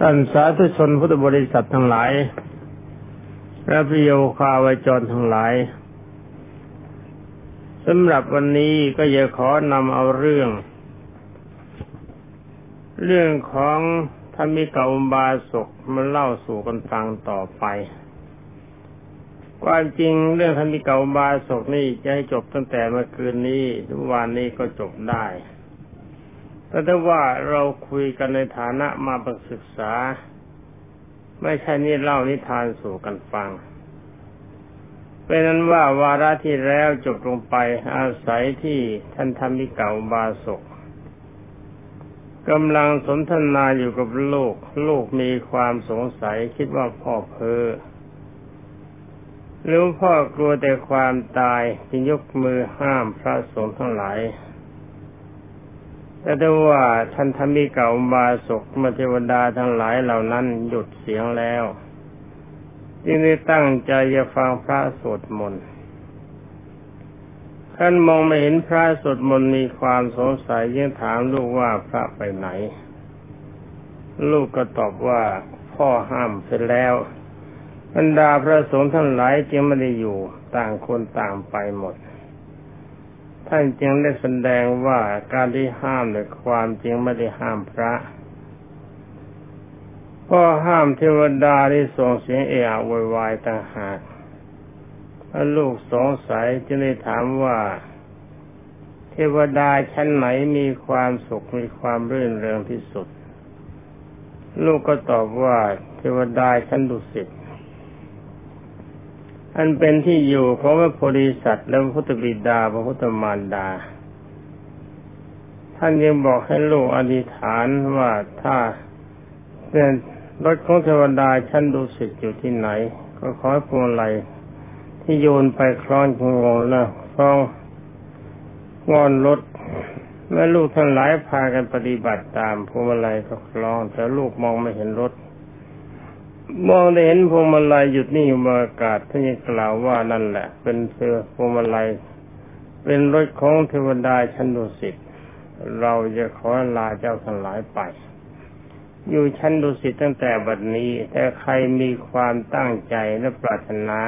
ท่านสาธุชนพุทธบริษัททั้งหลาย และพิโยคาวจรทั้งหลายสำหรับวันนี้ก็จะขอนำเอาเรื่อง เรื่องของธรรมิกาอุบาสกมาเล่าสู่กันฟังต่อไป ความจริงเรื่องธรรมิกาอุบาสกนี่จะให้จบตั้งแต่เมื่อคืนนี้ทุกวันนี้ก็จบได้ แต่ถ้าว่าเราคุยกันในฐานะมาประศึกษา ไม่ใช่นี่เล่านิทานสู่กันฟังเป็นนั้นว่าวาระที่แล้วจบลงไปอาศัยที่ท่านธรรมิกาบาศกกำลังสนทนาอยู่กับลูก ลูกมีความสงสัยคิดว่าพ่อเพ้อหรือพ่อกลัวแต่ความตายจึงยกมือห้ามพระสงฆ์ทั้งหลาย แต่ได้ว่าท่านธรรมิกาบาศกมเทวดาทั้งหลายเหล่านั้นหยุดเสียงแล้วจึงได้ตั้งใจจะฟังพระสวดมนต์ท่านมองไม่เห็นพระสวดมนต์มีความสงสัยยังถามลูกว่าพระไปไหน ลูกก็ตอบว่าพ่อห้ามเสร็จแล้วบรรดาพระสงฆ์ทั้งหลายจึงไม่ได้อยู่ต่างคนต่างไปหมด ท่านจึงได้แสดงว่าการที่ห้ามในความจริงไม่ได้ห้ามพระก็ห้ามเทวดาที่ส่งเสียงเอะอะวายต่างหากถ้าลูกสงสัยจึงได้ถามว่า เทวดาชั้นไหนมีความสุขมีความรื่นเริงที่สุด ลูกก็ตอบว่า เทวดาชั้นดุสิต อันเป็นที่อยู่ของพระโพธิสัตว์และพระพุทธบิดาพระพุทธมารดา ท่านยังบอกให้ลูกอธิษฐานว่าถ้าเป็นรถของเทวดาชั้นดุสิตอยู่ที่ไหน ก็ขอให้พวงไหลที่โยนไปคล้องงงนะคล้องงอนรถแม่ลูกทั้งหลายพากันปฏิบัติตามพวงมาลัยก็คล้องแต่ลูกมองไม่เห็นรถ มองได้เห็นพวงมาลัยหยุดนิ่งอยู่บนอากาศท่านยังกล่าวว่านั่นแหละ เป็นเสือพวงมาลัย เป็นรถของเทวดาชั้นดุสิตเราจะขอลาเจ้าทั้งหลายไป อยู่ชั้นดุสิตตั้งแต่บัดนี้ แต่ใครมีความตั้งใจและปรารถนา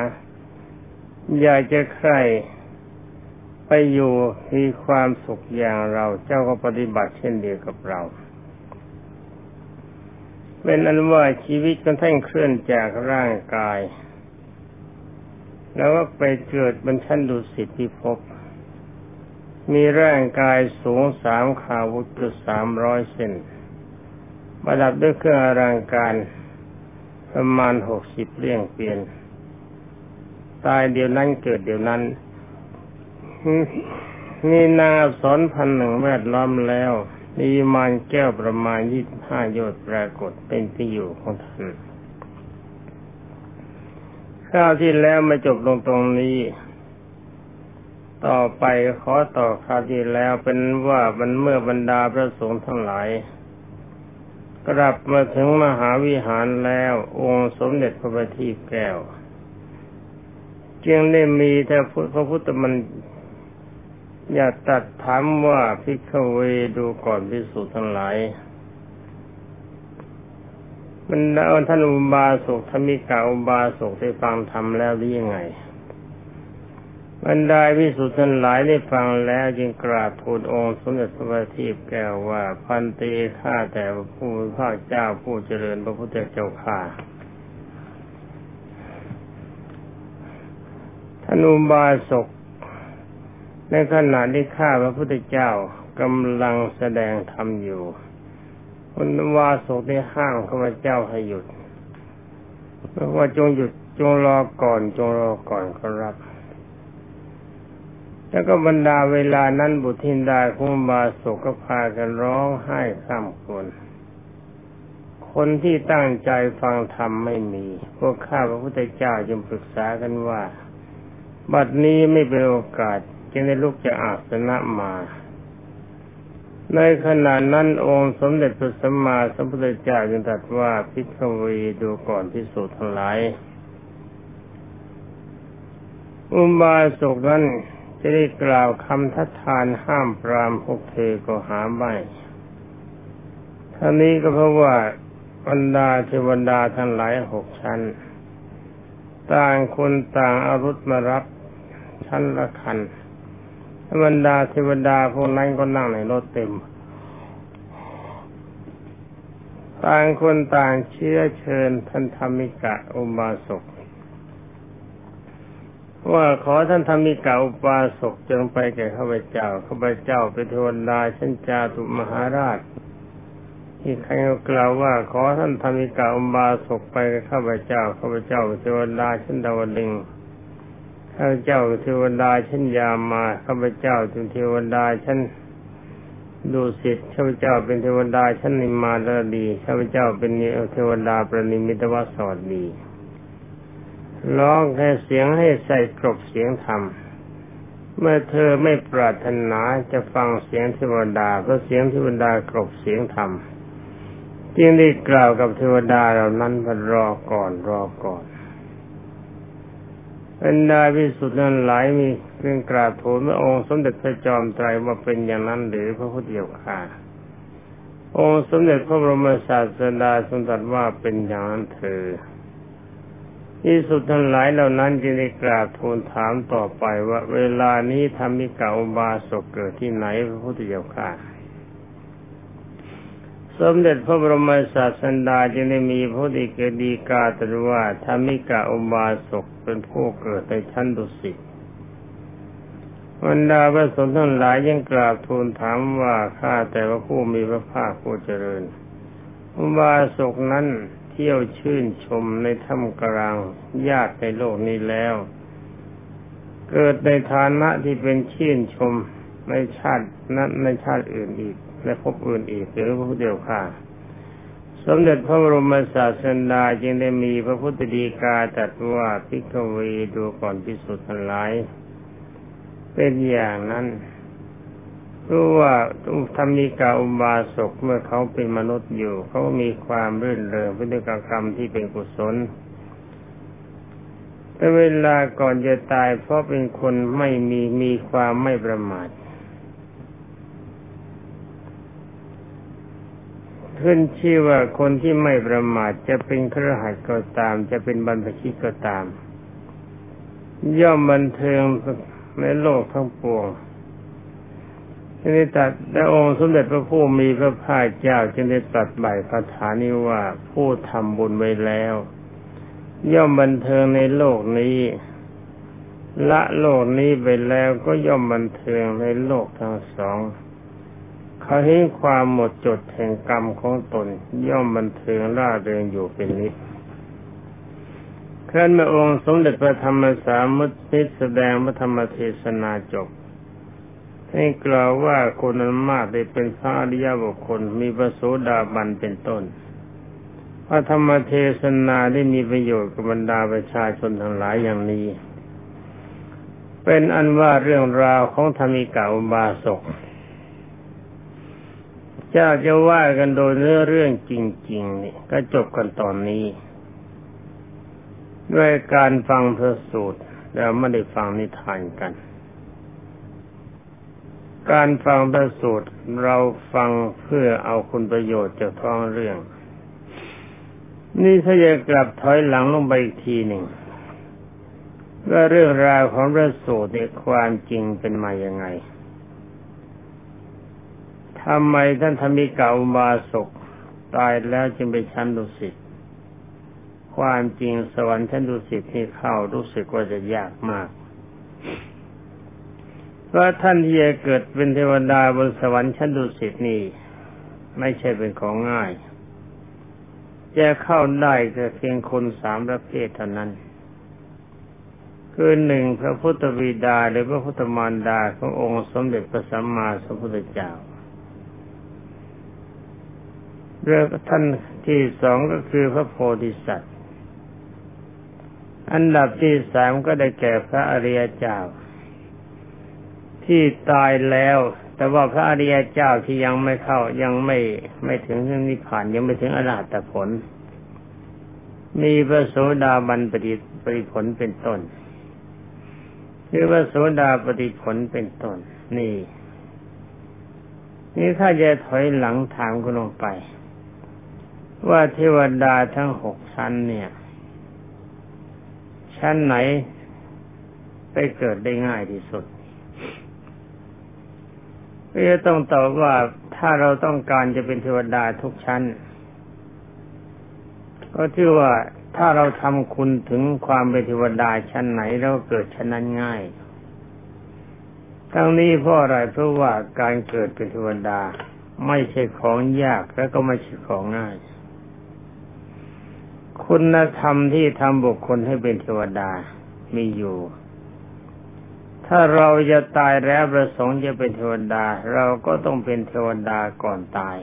อยากจะใครไปอยู่มีความสุขอย่างเรา เจ้าก็ปฏิบัติเช่นเดียวกับเรา เป็นอันว่าชีวิตของท่านเคลื่อนจากร่างกาย แล้วก็ไปเกิดบนชั้นดุสิตที่พบ มีร่างกายสูงสามขาวุธสามร้อยเซนประดับด้วยเครื่องอลังการประมาณหกสิบเรี่ยงเปลี่ยน ตายเดียวนั้นเกิดเดียวนั้น มีนางอักษรพันหนึ่งแวดล้อมแล้ว มีมานแก้วประมาณยี่สิบห้าโยชน์ปรากฏเป็นที่อยู่ของท่านข้าวที่แล้วมาจบลงตรงนี้ ต่อไปขอต่อข้าวที่แล้วเป็นว่าบรรเมื่อบรรดาพระสงฆ์ทั้งหลายกลับมาถึงมหาวิหารแล้ว องค์สมเด็จพระบัณฑิตแก้ว จึงได้มีแต่พระพุทธมัน อย่าตัดถามว่าพิกเวดูก่อนพิสูจน์ทั้งหลายบรรดาท่านอุบาสกธรรมิกาอุบาสกได้ฟังทำแล้วหรือยังไงบรรดาพิสุทธ์ทั้งหลายได้ฟังแล้วจึงกราบทูลองค์สมเด็จพระบัณฑิตแก้วว่าพันตีข้าแต่ผู้พระเจ้าผู้เจริญพระพุทธเจ้าข้าท่านอุบาสก ในขณะที่ข้าพระพุทธเจ้ากำลังแสดงธรรมอยู่คุณวาสุได้ห้างข้าพเจ้าให้หยุดเพราะว่าจงหยุดจงรอก่อนจงรอก่อนครับ แล้วก็บรรดาเวลานั้นบุตรธินดาคุบาสุก็พากันร้องไห้ข้ามคนคนที่ตั้งใจฟังธรรมไม่มี พวกข้าพระพุทธเจ้าจึงปรึกษากันว่า บัดนี้ไม่เป็นโอกาส จึงได้ลุกจากอาสนะมา ในขณะนั้นองค์สมเด็จพระสัมมาสัมพุทธเจ้าจึงตรัสว่าพิฆวีดูก่อนพิสูจน์ทั้งหลายอุบาสกนั้นจะได้กล่าวคำทัดทานห้ามปรามพวกเธอก็หาไม่ท่านี้ก็เพราะว่าบรรดาเทวดาทั้งหลายหกชั้น ต่างคนต่างอารุธมารับชั้นละคัน บรรดาเทวดาพวกนั้นก็นั่งในรถเต็ม ต่างคนต่างเชื้อเชิญท่านธรรมิกะอุบาสกว่าขอท่านธรรมิกาอุปาสกจงไปแก่ข้าพเจ้าข้าพเจ้าเป็นเทวดาชั้นจาตุมหาราช ที่ใครกล่าวว่า ขอท่านธรรมิกาอุปาสกไปแกับข้าพเจ้าข้าพเจ้าเทวดาชั้นดาวดึง ข้าพเจ้าเทวดาชั้นยามาข้าพเจ้าเป็นเทวดาชั้นดูสิทข้าพเจ้าเป็นเทวดาชั้นนิมมาลดีข้าพเจ้าเป็นเทวดาประนิมิตวสอดดีร้องแค่เสียงให้ใส่กรบเสียงธรรม เมื่อเธอไม่ปรารถนาจะฟังเสียงเทวดาเพราะเสียงเทวดากรบเสียงธรรมจึงได้กล่าวกับเทวดาเหล่านั้นว่ารอก่อนรอก่อน บรรดาพิสุทธิ์นั้นหลายมีเรื่องกราบทูลพระองค์สมเด็จพระจอมไตรว่าเป็นอย่างนั้นหรือพระพุทธเจ้าค่ะ องค์สมเด็จพระบรมศาสดาทรงตรัสว่าเป็นอย่างนั้นเธอที่สุดทั้งหลายเหล่านั้นจึงได้กราบทูลถามต่อไปว่าเวลานี้ทำมิกาอุบาสกเกิดที่ไหนพระพุทธเจ้าค่ะ สมเด็จพระบรมศาสดาจึงได้มีพระดิกดีกาตรัสว่าธรรมิกาอุบาสก เป็นผู้เกิดในชั้นดุสิตบรรดาพระสงฆ์ทั้งหลายยังกราบทูลถามว่าข้าแต่ว่าผู้มีพระภาคผู้เจริญอุบาสกนั้นเที่ยวชื่นชมในถ้ำกลางญาติในโลกนี้แล้ว เกิดในฐานะที่เป็นชื่นชมในชาตินั้นในชาติอื่นอีก และพบอื่นอีกหรือพระพุทธเจ้าค่ะ สมเด็จพระบรมศาสดาจึงได้มีพระพุทธดีกาตรัสว่าพิกเวดูก่อนพิสุทธิ์ทั้งหลาย เป็นอย่างนั้นรู้ว่าทำมีกาอุบาสกเมื่อเขาเป็นมนุษย์อยู่ เขามีความรื่นเริงพฤติกรรมที่เป็นกุศล แต่เวลาก่อนจะตายเพราะเป็นคนไม่มีมีความไม่ประมาท ขึ้นชื่อว่าคนที่ไม่ประมาทจะเป็นครหัสก็ตาม จะเป็นบรรพชิตก็ตาม ย่อมบันเทิงในโลกทั้งปวงจึงได้ตัดและองค์สมเด็จพระผู้มีพระภาคเจ้าจึงได้ตัดใบคาถานี้ว่าผู้ทำบุญไว้แล้ว ย่อมบันเทิงในโลกนี้ ละโลกนี้ไปแล้วก็ย่อมบันเทิงในโลกทั้งสอง เขาเห็นความหมดจดแห่งกรรมของตนย่อมบันเทิงร่าเริงอยู่เป็นนิดขั้นเมือองค์สมเด็จพระธรรมสามุติแสดงพระธรรมเทศนาจบให้กล่าวว่าคนนั้นมากได้เป็นพระอริยบุคคลมีพระโสดาบันเป็นต้นพระธรรมเทศนาได้มีประโยชน์กับบรรดาประชาชนทั้งหลายอย่างนี้ เป็นอันว่าเรื่องราวของธรรมิกาอุบาสก เจ้าจะว่ากันโดยเนื้อเรื่องจริงๆนี่ก็จบกันตอนนี้ ด้วยการฟังพระสูตรแล้วไม่ได้ฟังนิทานกัน การฟังพระสูตรเราฟังเพื่อเอาคุณประโยชน์จากท้องเรื่อง นี่ถ้าจะกลับถอยหลังลงไปอีกทีหนึ่งว่าเรื่องราวของพระสูตรเนี่ยความจริงเป็นมาอย่างไง ทำไมท่านธรรมิกาอุบาสกตายแล้วจึงไปชั้นดุสิตความจริงสวรรค์ชั้นดุสิตที่เข้ารู้สึกว่าจะยากมาก เพราะท่านที่จะเกิดเป็นเทวดาบนสวรรค์ชั้นดุสิตนี่ไม่ใช่เป็นของง่าย จะเข้าได้ก็เพียงคนสามประเภทเท่านั้น คือหนึ่งพระพุทธบิดาหรือพระพุทธมารดาขององค์สมเด็จพระสัมมาสัมพุทธเจ้า เรื่องท่านที่สองก็คือพระโพธิสัตว์ อันดับที่สามก็ได้แก่พระอริยเจ้า ที่ตายแล้ว แต่ว่าพระอริยเจ้าที่ยังไม่เข้ายังไม่ไม่ถึงนิพพานยังไม่ถึงอรหัตผล มีพระโสดาบันปฏิปฏิผลเป็นต้นคือพระโสดาปฏิผลเป็นต้นนี่นี่ถ้าจะถอยหลังถามคุณลงไป ว่าเทวดาทั้งหกชั้นเนี่ย ชั้นไหนไปเกิดได้ง่ายที่สุดก็จะต้องตอบว่าถ้าเราต้องการจะเป็นเทวดาทุกชั้น ก็ที่ว่าถ้าเราทำคุณถึงความเป็นเทวดาชั้นไหนเราเกิดชั้นนั้นง่ายทั้งนี้เพราะอะไรเพราะว่าการเกิดเป็นเทวดา ไม่ใช่ของยากและก็ไม่ใช่ของง่าย คุณธรรมที่ทำบุคคลให้เป็นเทวดามีอยู่ ถ้าเราจะตายแล้วประสงค์จะเป็นเทวดา เราก็ต้องเป็นเทวดาก่อนตาย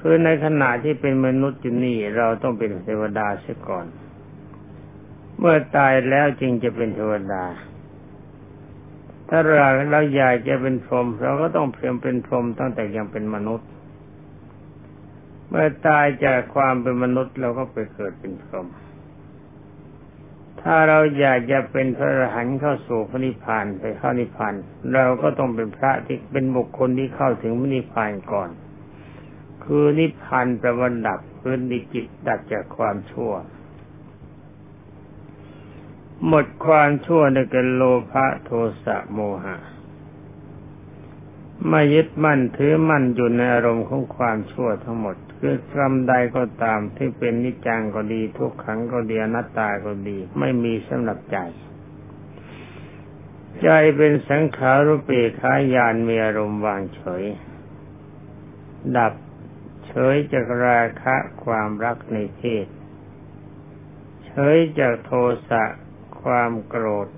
คือในขณะที่เป็นมนุษย์อยู่นี่เราต้องเป็นเทวดาเสียก่อน เมื่อตายแล้วจึงจะเป็นเทวดา ถ้าเราเราอยากจะเป็นพรหมเราก็ต้องเพียงเป็นพรหมตั้งแต่ยังเป็นมนุษย์ เมื่อตายจากความเป็นมนุษย์เราก็ไปเกิดเป็นพรหมถ้าเราอยากจะเป็นพระอรหันต์เข้าสู่พระนิพพานไปเข้านิพพานเราก็ต้องเป็นพระที่เป็นบุคคลที่เข้าถึงพระนิพพานก่อน คือนิพพานประวันดับพื้นดิจิตดับจากความชั่ว หมดความชั่วในกันโลภะโทสะโมหะไม่ยึดมั่นถือมั่นอยู่ในอารมณ์ของความชั่วทั้งหมด คือกรรมใดก็ตามที่เป็นนิจังก็ดี ทุกขังก็ดีอนัตตาก็ดี ไม่มีสำหรับใจ ใจเป็นสังขารุปเปขายานมีอารมณ์วางเฉย ดับเฉยจากราคะความรักในเพศเฉยจากโทสะความโกรธ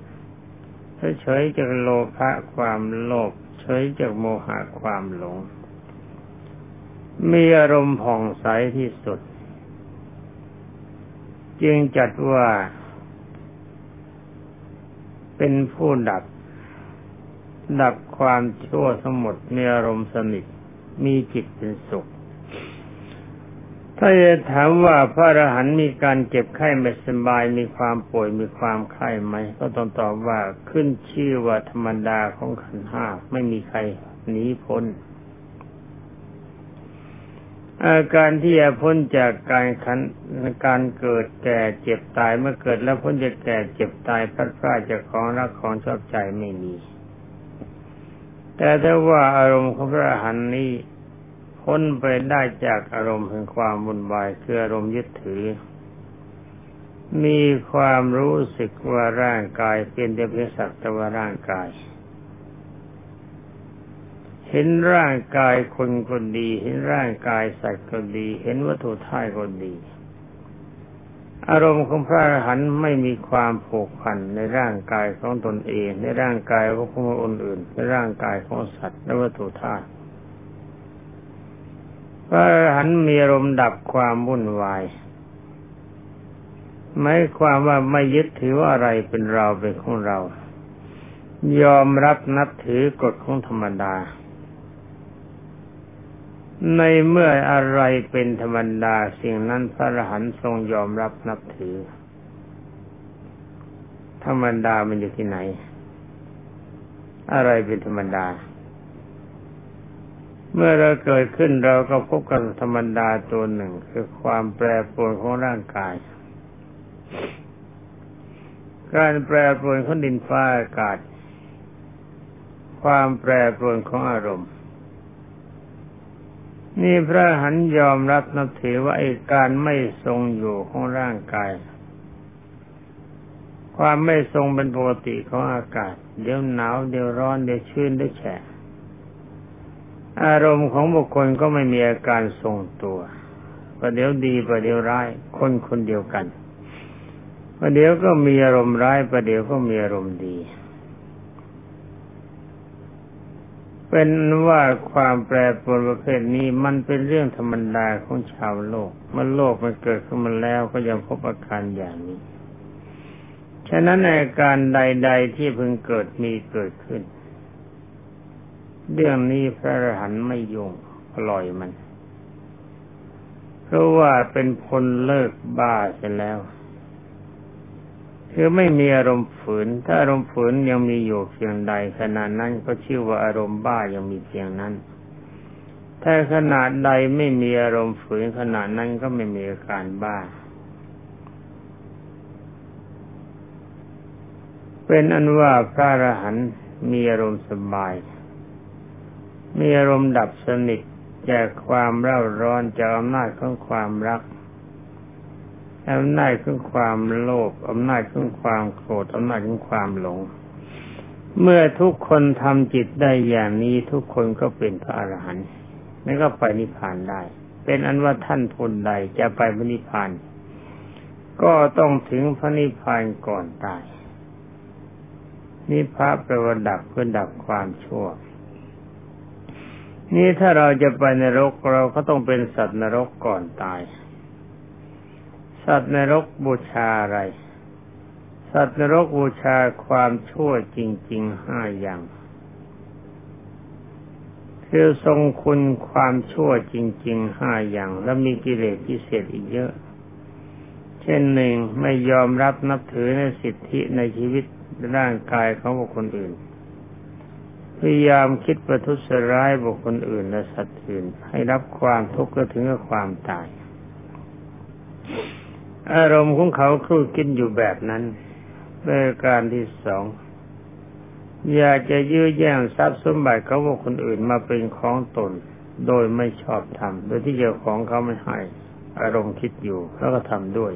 เฉยจากโลภะความโลภเฉยจากโมหะความหลง มีอารมณ์ผ่องใสที่สุด จึงจัดว่าเป็นผู้ดับ ดับความชั่วทั้งหมดมีอารมณ์สนิทมีจิตเป็นสุข ถ้าจะถามว่าพระอรหันต์มีการเจ็บไข้ไม่สบายมีความป่วยมีความไข้ไหม ก็ต้องตอบว่าขึ้นชื่อว่าธรรมดาของขันห้าไม่มีใครหนีพ้น อาการที่จะพ้นจากการขันการเกิดแก่เจ็บตายเมื่อเกิดแล้วพ้นจากแก่เจ็บตายพลาดพลาดจากของรักของชอบใจไม่มี แต่ถ้าว่าอารมณ์ของพระหันนี้พ้นไปได้จากอารมณ์แห่งความวุ่นวายคืออารมณ์ยึดถือ มีความรู้สึกว่าร่างกายเป็นเพียงสักแต่ว่าร่างกาย เห็นร่างกายคนก็ดี เห็นร่างกายสัตว์ก็ดี เห็นวัตถุท่ายก็ดี อารมณ์ของพระอรหันต์ไม่มีความผูกพันในร่างกายของตนเอง ในร่างกายของคนอื่น ในร่างกายของสัตว์และวัตถุธาตุพระอรหันต์มีอารมณ์ดับความวุ่นวายหมายความว่าไม่ยึดถือว่าอะไรเป็นเราเป็นของเรา ยอมรับนับถือกฎของธรรมดา ในเมื่ออะไรเป็นธรรมดาสิ่งนั้นพระอรหันต์ทรงยอมรับนับถือ ธรรมดามันอยู่ที่ไหน อะไรเป็นธรรมดา เมื่อเราเกิดขึ้นเราก็พบกับธรรมดาตัวหนึ่ง คือความแปรปรวนของร่างกาย การแปรปรวนของดินฟ้าอากาศ ความแปรปรวนของอารมณ์ นี่พระหันยอมรับนับถือว่าไอ้การไม่ทรงอยู่ของร่างกาย ความไม่ทรงเป็นปกติของอากาศ เดี๋ยวหนาวเดี๋ยวร้อนเดี๋ยวชื้นเดี๋ยวแฉะอารมณ์ของบุคคลก็ไม่มีอาการทรงตัวประเดี๋ยวดีประเดี๋ยวร้าย คนคนเดียวกันประเดี๋ยวก็มีอารมณ์ร้ายประเดี๋ยวก็มีอารมณ์ดี เป็นว่าความแปรปรวนประเภทนี้มันเป็นเรื่องธรรมดาของชาวโลก เมันโลกมันเกิดขึ้นมาแล้วก็ยังพบอาการอย่างนี้ ฉะนั้นอาการใด ๆที่เพิ่งเกิดมีเกิดขึ้น เรื่องนี้พระอรหันต์ไม่ยุ่งปล่อยมัน เพราะว่าเป็นพลเลิกบ้าเสร็จแล้ว คือไม่มีอารมณ์ฝืน ถ้าอารมณ์ฝืนยังมีอยู่เพียงใดขณะนั้นก็ชื่อว่าอารมณ์บ้ายังมีเพียงนั้น ถ้าขนาดใดไม่มีอารมณ์ฝืนขนาดนั้นก็ไม่มีอาการบ้า เป็นอันว่าพระอรหันต์มีอารมณ์สบาย มีอารมณ์ดับสนิทจากความเร่าร้อนจากอำนาจของความรัก อำนาจของความโลภอำนาจของความโกรธอำนาจของความหลง เมื่อทุกคนทำจิตได้อย่างนี้ทุกคนก็เป็นพระอรหันต์นั่นก็ไปนิพพานได้ เป็นอันว่าท่านพูนใดจะไปพระนิพพาน ก็ต้องถึงพระนิพพานก่อนตายนิพพานแปลว่าดับเพื่อดับความชั่ว นี่ถ้าเราจะไปนรกเราก็ต้องเป็นสัตว์นรกก่อนตาย สัตว์นรกบูชาอะไร สัตว์นรกบูชาความชั่วจริงๆห้าอย่างคือทรงคุณความชั่วจริงๆห้าอย่าง แล้วมีกิเลสพิเศษอีกเยอะ เช่นหนึ่งไม่ยอมรับนับถือในสิทธิในชีวิตร่างกายของบุคคลอื่น พยายามคิดประทุษร้ายบุคคลอื่นและสัตว์อื่น ให้รับความทุกข์ก็ถึงกับความตาย อารมณ์ของเขาครู่กินอยู่แบบนั้นป็นการที่สองอยากจะยื้อแย่งทรัพย์สมบัติเขาว่าคนอื่นมาเป็นของตน โดยไม่ชอบทำโดยที่เจ้าของเขาไม่ให้อารมณ์คิดอยู่แล้วก็ทำด้วย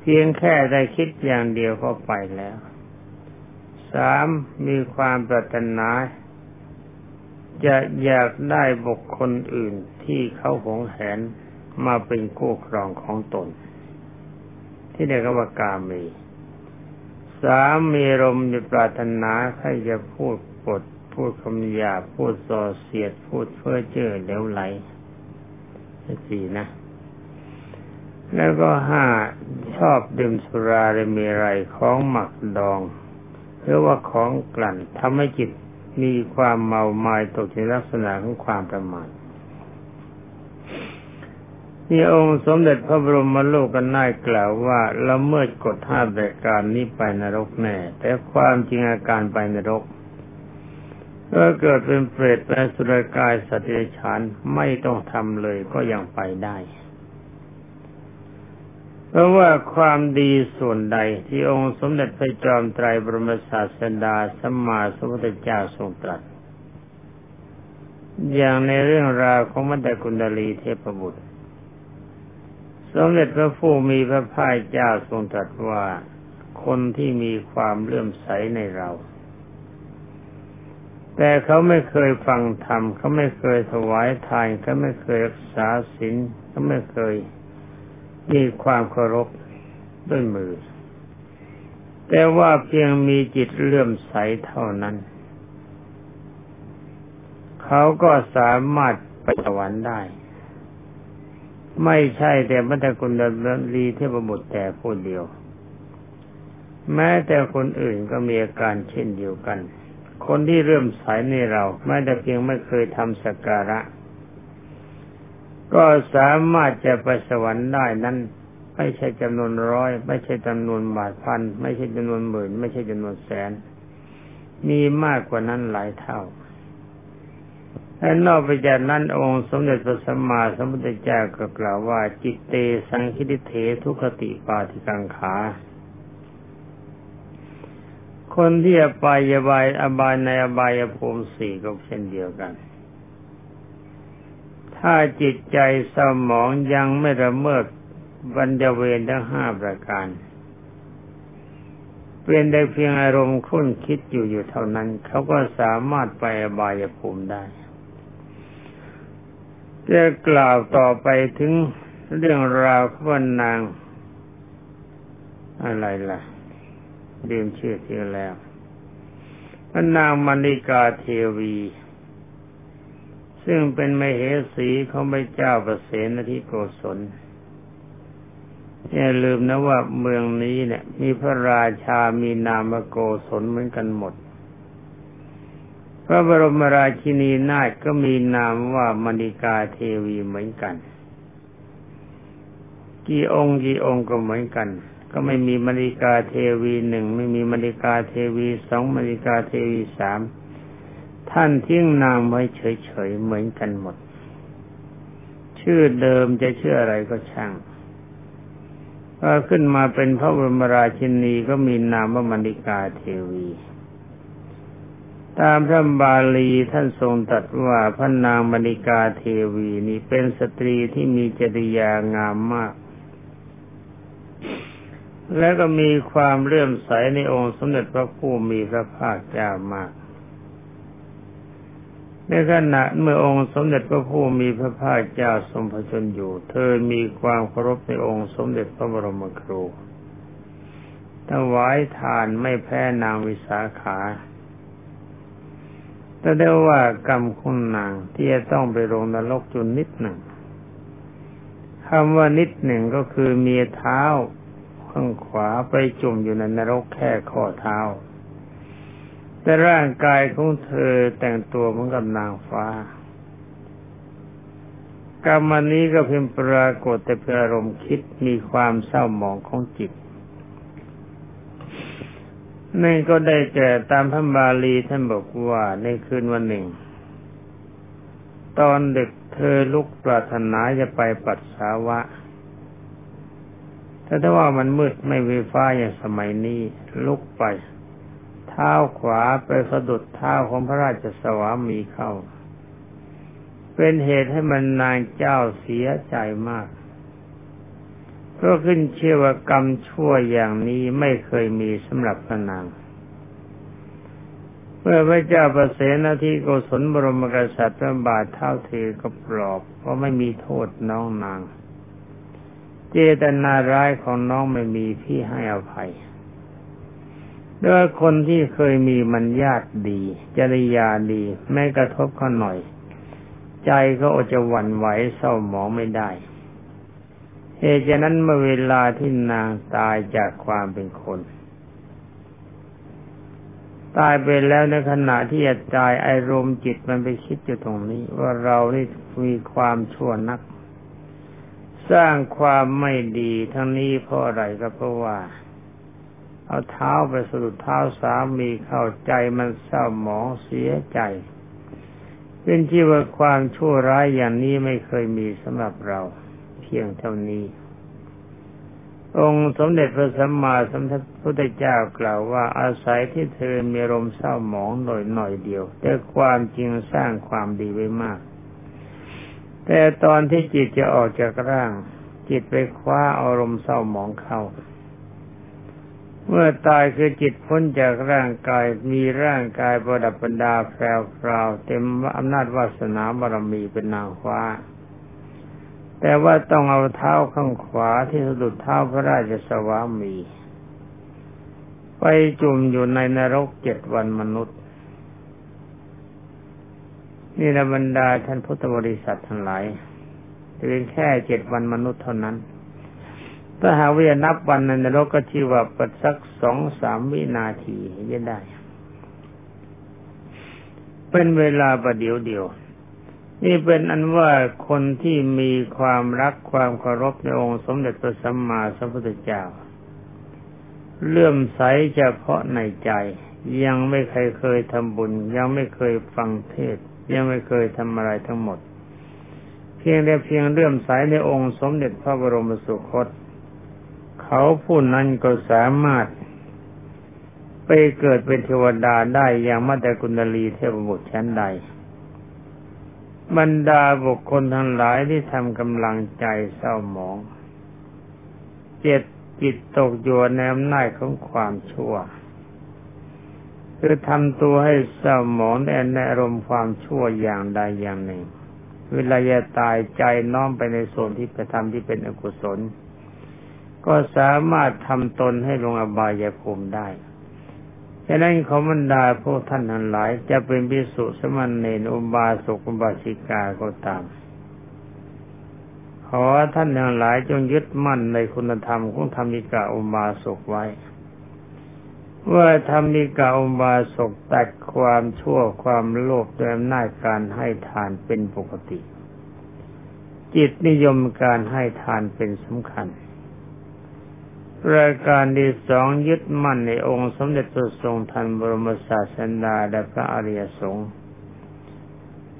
เพียงแค่ได้คิดอย่างเดียวก็ไปแล้วสามมีความปรารถนาจะอยากได้บุคคลอื่นที่เขาหงแหน มาเป็นคู่ครองของตน ที่เรียกว่ากามี สามมีลมจะปรารถนาให้จะพูดปดพูดคำหยาพูดส่อเสียด พูดเพ้อเจ้อเหลวไหลสี่นะ แล้วก็ห้าชอบดื่มสุราหรือมีไรของหมักดอง หรือว่าของกลั่นทำให้จิตมีความเมาไมา้ตกในลักษณะของความประมาท นี่องค์สมเด็จพระบรมโลกกันน่ายกล่าวว่าละเมิดกฎห้าประการนี้ไปนรกแน่ แต่ความจริงอาการไปนรกถ้าเกิดเป็นเปรตเป็นสุรกายสัตว์เดรัจฉานไม่ต้องทำเลยก็ยังไปได้ เพราะว่าความดีส่วนใดที่องค์สมเด็จพระจอมไตรบรมศาสดาสัมมาสัมพุทธเจ้าทรงตรัส อย่างในเรื่องราวของมัตตกุณดลีเทพบุตร สมเด็จพระผู้มีพระภาคเจ้าทรงตรัสว่าคนที่มีความเลื่อมใสในเรา แต่เขาไม่เคยฟังธรรมเขาไม่เคยถวายทานเขาไม่เคยรักษาศีลเขาไม่เคยมีความเคารพด้วยมือ แต่ว่าเพียงมีจิตเลื่อมใสเท่านั้น เขาก็สามารถไปสวรรค์ได้ ไม่ใช่แต่มัตะกุลลีเทพบุตรแต่ผู้เดียว แม้แต่คนอื่นก็มีอาการเช่นเดียวกัน คนที่เริ่มสายในเราแม้แต่เพียงไม่เคยทำสักการะ ก็สามารถจะไปสวรรค์ได้นั้น ไม่ใช่จำนวนร้อย ไม่ใช่จำนวนบาทพัน ไม่ใช่จำนวนหมื่น ไม่ใช่จำนวนแสน มีมากกว่านั้นหลายเท่า และนอกไปจากนั้นองค์สมเด็จพระสัมมาสัมพุทธเจ้าก็กล่าวว่า จิตเตสังคิติเถทุกติปาติกังขา คนที่อบายบายอบายในอบายภูมิสี่ก็เช่นเดียวกัน ถ้าจิตใจสมองยังไม่ระเมิดบรรจเวรทั้งห้าประการเป็นได้เพียงอารมณ์คุ้นคิดอยู่อยู่เท่านั้น เขาก็สามารถไปอบายภูมิได้ จะกล่าวต่อไปถึงเรื่องราวขวันนาง อะไรล่ะดื่มชื่อที่แล้วพระนางมณิกาเทวี ซึ่งเป็นมเหสีของพระเจ้าประเสนที่โกศลอย่าลืมนะว่าเมืองนี้เนี่ย มีพระราชามีนามโกศลเหมือนกันหมด พระบรมราชินีนาถก็มีนามว่ามณิกาเทวีเหมือนกัน กี่องค์กี่องค์ก็เหมือนกัน ก็ไม่มีมณิกาเทวีหนึ่งไม่มีมณิกาเทวีสองมณิกาเทวีสามท่านทิ้งนามไว้เฉยๆเหมือนกันหมด ชื่อเดิมจะชื่ออะไรก็ช่างพอขึ้นมาเป็นพระบรมราชินีก็มีนามว่ามณิกาเทวี ตามพระบาลีท่านทรงตรัสว่าพระนางมณิกาเทวีนี้เป็นสตรีที่มีจริยางามมาก และก็มีความเลื่อมใสในองค์สมเด็จพระผู้มีพระภาคเจ้ามากในขณะเมื่อองค์สมเด็จพระผู้มีพระภาคเจ้าทรงพระชนอยู่ เธอมีความเคารพในองค์สมเด็จพระบรมครูถวายทานไม่แพ้นางวิสาขา แต่ได้ว่ากรรมคุณนางที่จะต้องไปลงนรกจุนนิดหนึ่งคำว่านิดหนึ่งก็คือมีเท้าข้างขวาไปจุ่มอยู่ในนรกแค่ข้อเท้า แต่ร่างกายของเธอแต่งตัวเหมือนกับนางฟ้ากรรมนี้ก็เพียงปรากฏแต่เพื่ออารมณ์คิดมีความเศร้าหมองของจิต นั่นก็ได้แก่ตามพระบาลีท่านบอกว่าในคืนวันหนึ่ง ตอนเด็กเธอลุกปรารถนาจะไปปัสสาวะ แต่ถ้าว่ามันมืดไม่มีฟ้าอย่างสมัยนี้ ลุกไป เท้าขวาไปสะดุดเท้าของพระราชสวามีเข้า เป็นเหตุให้มันนางเจ้าเสียใจมาก ก็ขึ้นเชื่อว่ากรรมชั่วอย่างนี้ไม่เคยมีสำหรับพระนางเมื่อพระเจ้าประเสนาธิโกศลบรมกษัตริย์พระบาทเท้าเทก็ปลอบเพราะไม่มีโทษน้องนาง เจตนาร้ายของน้องไม่มีพี่ให้อภัยโดยคนที่เคยมีมันญาติดี จริยาดีไม่กระทบเขาหน่อย ใจก็อจะหวั่นไหวเศร้าหมองไม่ได้ เหตุฉะนั้นเมื่อเวลาที่นางตายจากความเป็นคน ตายไปแล้วในขณะที่จะตายอารมณ์จิตมันไปคิดอยู่ตรงนี้ ว่าเรานี่มีความชั่วนัก สร้างความไม่ดีทั้งนี้เพราะอะไรก็เพราะว่า เอาเท้าไปสะดุดเท้าสามีเข้าใจมันเศร้าหมองเสียใจเป็นที่ว่าความชั่วร้ายอย่างนี้ไม่เคยมีสำหรับเรา พียงเท่านี้ องค์สมเด็จพระสัมมาสัมพุทธเจ้ากล่าวว่าอาศัยที่เธอมีรมเศร้าหมองหน่อยหน่อยเดียว แต่ความจริงสร้างความดีไว้มาก แต่ตอนที่จิตจะออกจากร่าง จิตไปคว้าอารมณ์เศร้าหมองเข้าเมื่อตายคือจิตพ้นจากร่างกายมีร่างกายประดับบรรดาแพรวเต็มอำนาจวาสนาบารมีเป็นนางฟ้า แต่ว่าต้องเอาเท้าข้างขวาที่สะดุดเท้าพระราชสวามี ไปจุ่มอยู่ในนรกเจ็ดวันมนุษย์ นี่นะบรรดาท่านพุทธบริษัททั้งหลายจะเป็นแค่เจ็ดวันมนุษย์เท่านั้น ถ้าหาวินับวันในนรกก็ชื่อว่าปัดสักสองสามวินาทีจะได้ เป็นเวลาประเดี๋ยวเดียว นี่เป็นอันว่าคนที่มีความรักความเคารพในองค์สมเด็จพระสัมมาสัมพุทธเจ้า เลื่อมใสเฉพาะในใจ ยังไม่เคยเคยทำบุญ ยังไม่เคยฟังเทศ ยังไม่เคยทำอะไรทั้งหมด เพียงแต่เพียงเลื่อมใสในองค์สมเด็จพระบรมสุคต เขาผู้นั้นก็สามารถ ไปเกิดเป็นเทวดาได้อย่างมาแต่กุณลีเทพบุตรชั้นใด บรรดาบุคคลทั้งหลายที่ทำกำลังใจเศร้าหมอง เจ็ดจิตตกอยู่ในอำนาจของความชั่ว คือทำตัวให้เศร้าหมองในในอารมณ์ความชั่วอย่างใดอย่างหนึ่ง เวลาจะตายใจน้อมไปในส่วนที่ไปทำที่เป็นอกุศล ก็สามารถทำตนให้ลงอบายภูมิได้ ฉะนั้นขอบรรดาพวกท่านทั้งหลาย จะเป็นพิสุสมันเนนอุบาสกอุบาสิกาก็ตาม ขอท่านทั้งหลายจงยึดมั่นในคุณธรรมของธรรมิกาอุบาสกไว้ ว่าธรรมิกาอุบาสกตัดความชั่วความโลภด้วยอำนาจการให้ทานเป็นปกติ จิตนิยมการให้ทานเป็นสำคัญ รายการที่สองยึดมั่นในองค์สมเด็จตัวทรงทันบรมศาสดาและพระอริยสงฆ์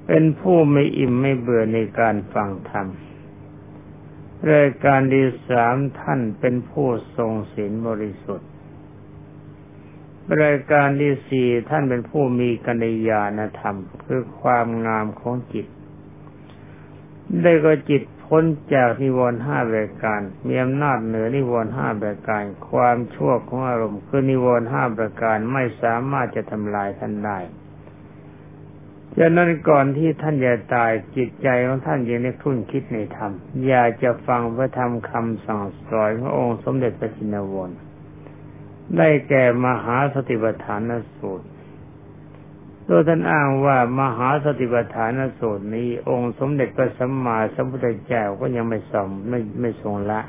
เป็นผู้ไม่อิ่มไม่เบื่อในการฟังธรรมรายการที่สามท่านเป็นผู้ทรงศีลบริสุทธิ์รายการที่สี่ท่านเป็นผู้มีกัญญาณธรรม คือความงามของจิต ได้ก็จิต พ้นจากนิวรณ์ห้ารายการมีอำนาจเหนือนิวรณ์ห้าประการ ความชั่วของอารมณ์คือนิวรณ์ห้าประการไม่สามารถจะทำลายท่านได้ฉะนั้นก่อนที่ท่านจะตายจิตใจของท่านยังได้คุ้นคิดในธรรม อยากจะฟังพระธรรมคำสั่งสอนขององค์สมเด็จพระจินวรได้แก่มหาสติปัฏฐานสูตร โดยท่านอ้างว่ามหาสติปัฏฐานสูตรนี้ องค์สมเด็จพระสัมมาสัมพุทธเจ้าก็ยังไม่สมไม่ไม่ทรงละ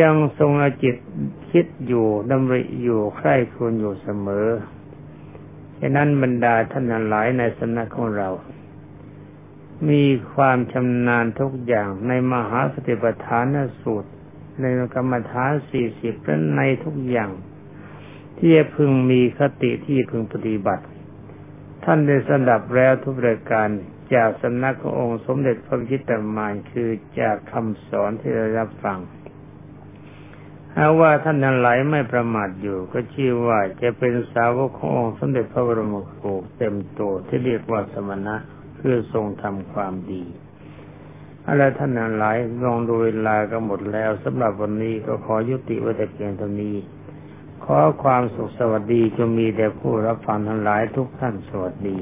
ยังทรงอจิตคิดอยู่ดำริอยู่ใคร่ควญอยู่เสมอฉะนั้นบรรดาท่านหลายในสำนักของเรา มีความชำนาญทุกอย่างในมหาสติปัฏฐานสูตร ในกรรมฐานสี่สิบและในทุกอย่าง ที่จะพึงมีคติที่พึงปฏิบัติ ท่านได้สดับแล้วทุกรายการจากสำนักขององค์สมเด็จพระจิตตมานคือจากคำสอนที่ได้รับฟังหาว่าท่านนั้นไหลไม่ประมาทอยู่ ก็ชื่อว่าจะเป็นสาวกขององค์สมเด็จพระบรมครูเต็มตัวที่เรียกว่าสมณะคือทรงทำความดีอะไรท่านนั้นหลายลองดูเวลาก็หมดแล้วสำหรับวันนี้ก็ขอยุติไว้แต่เพียงเท่านี้ ขอความสุขสวัสดีจงมีแด่ผู้รับฟังทั้งหลายทุกท่านสวัสดี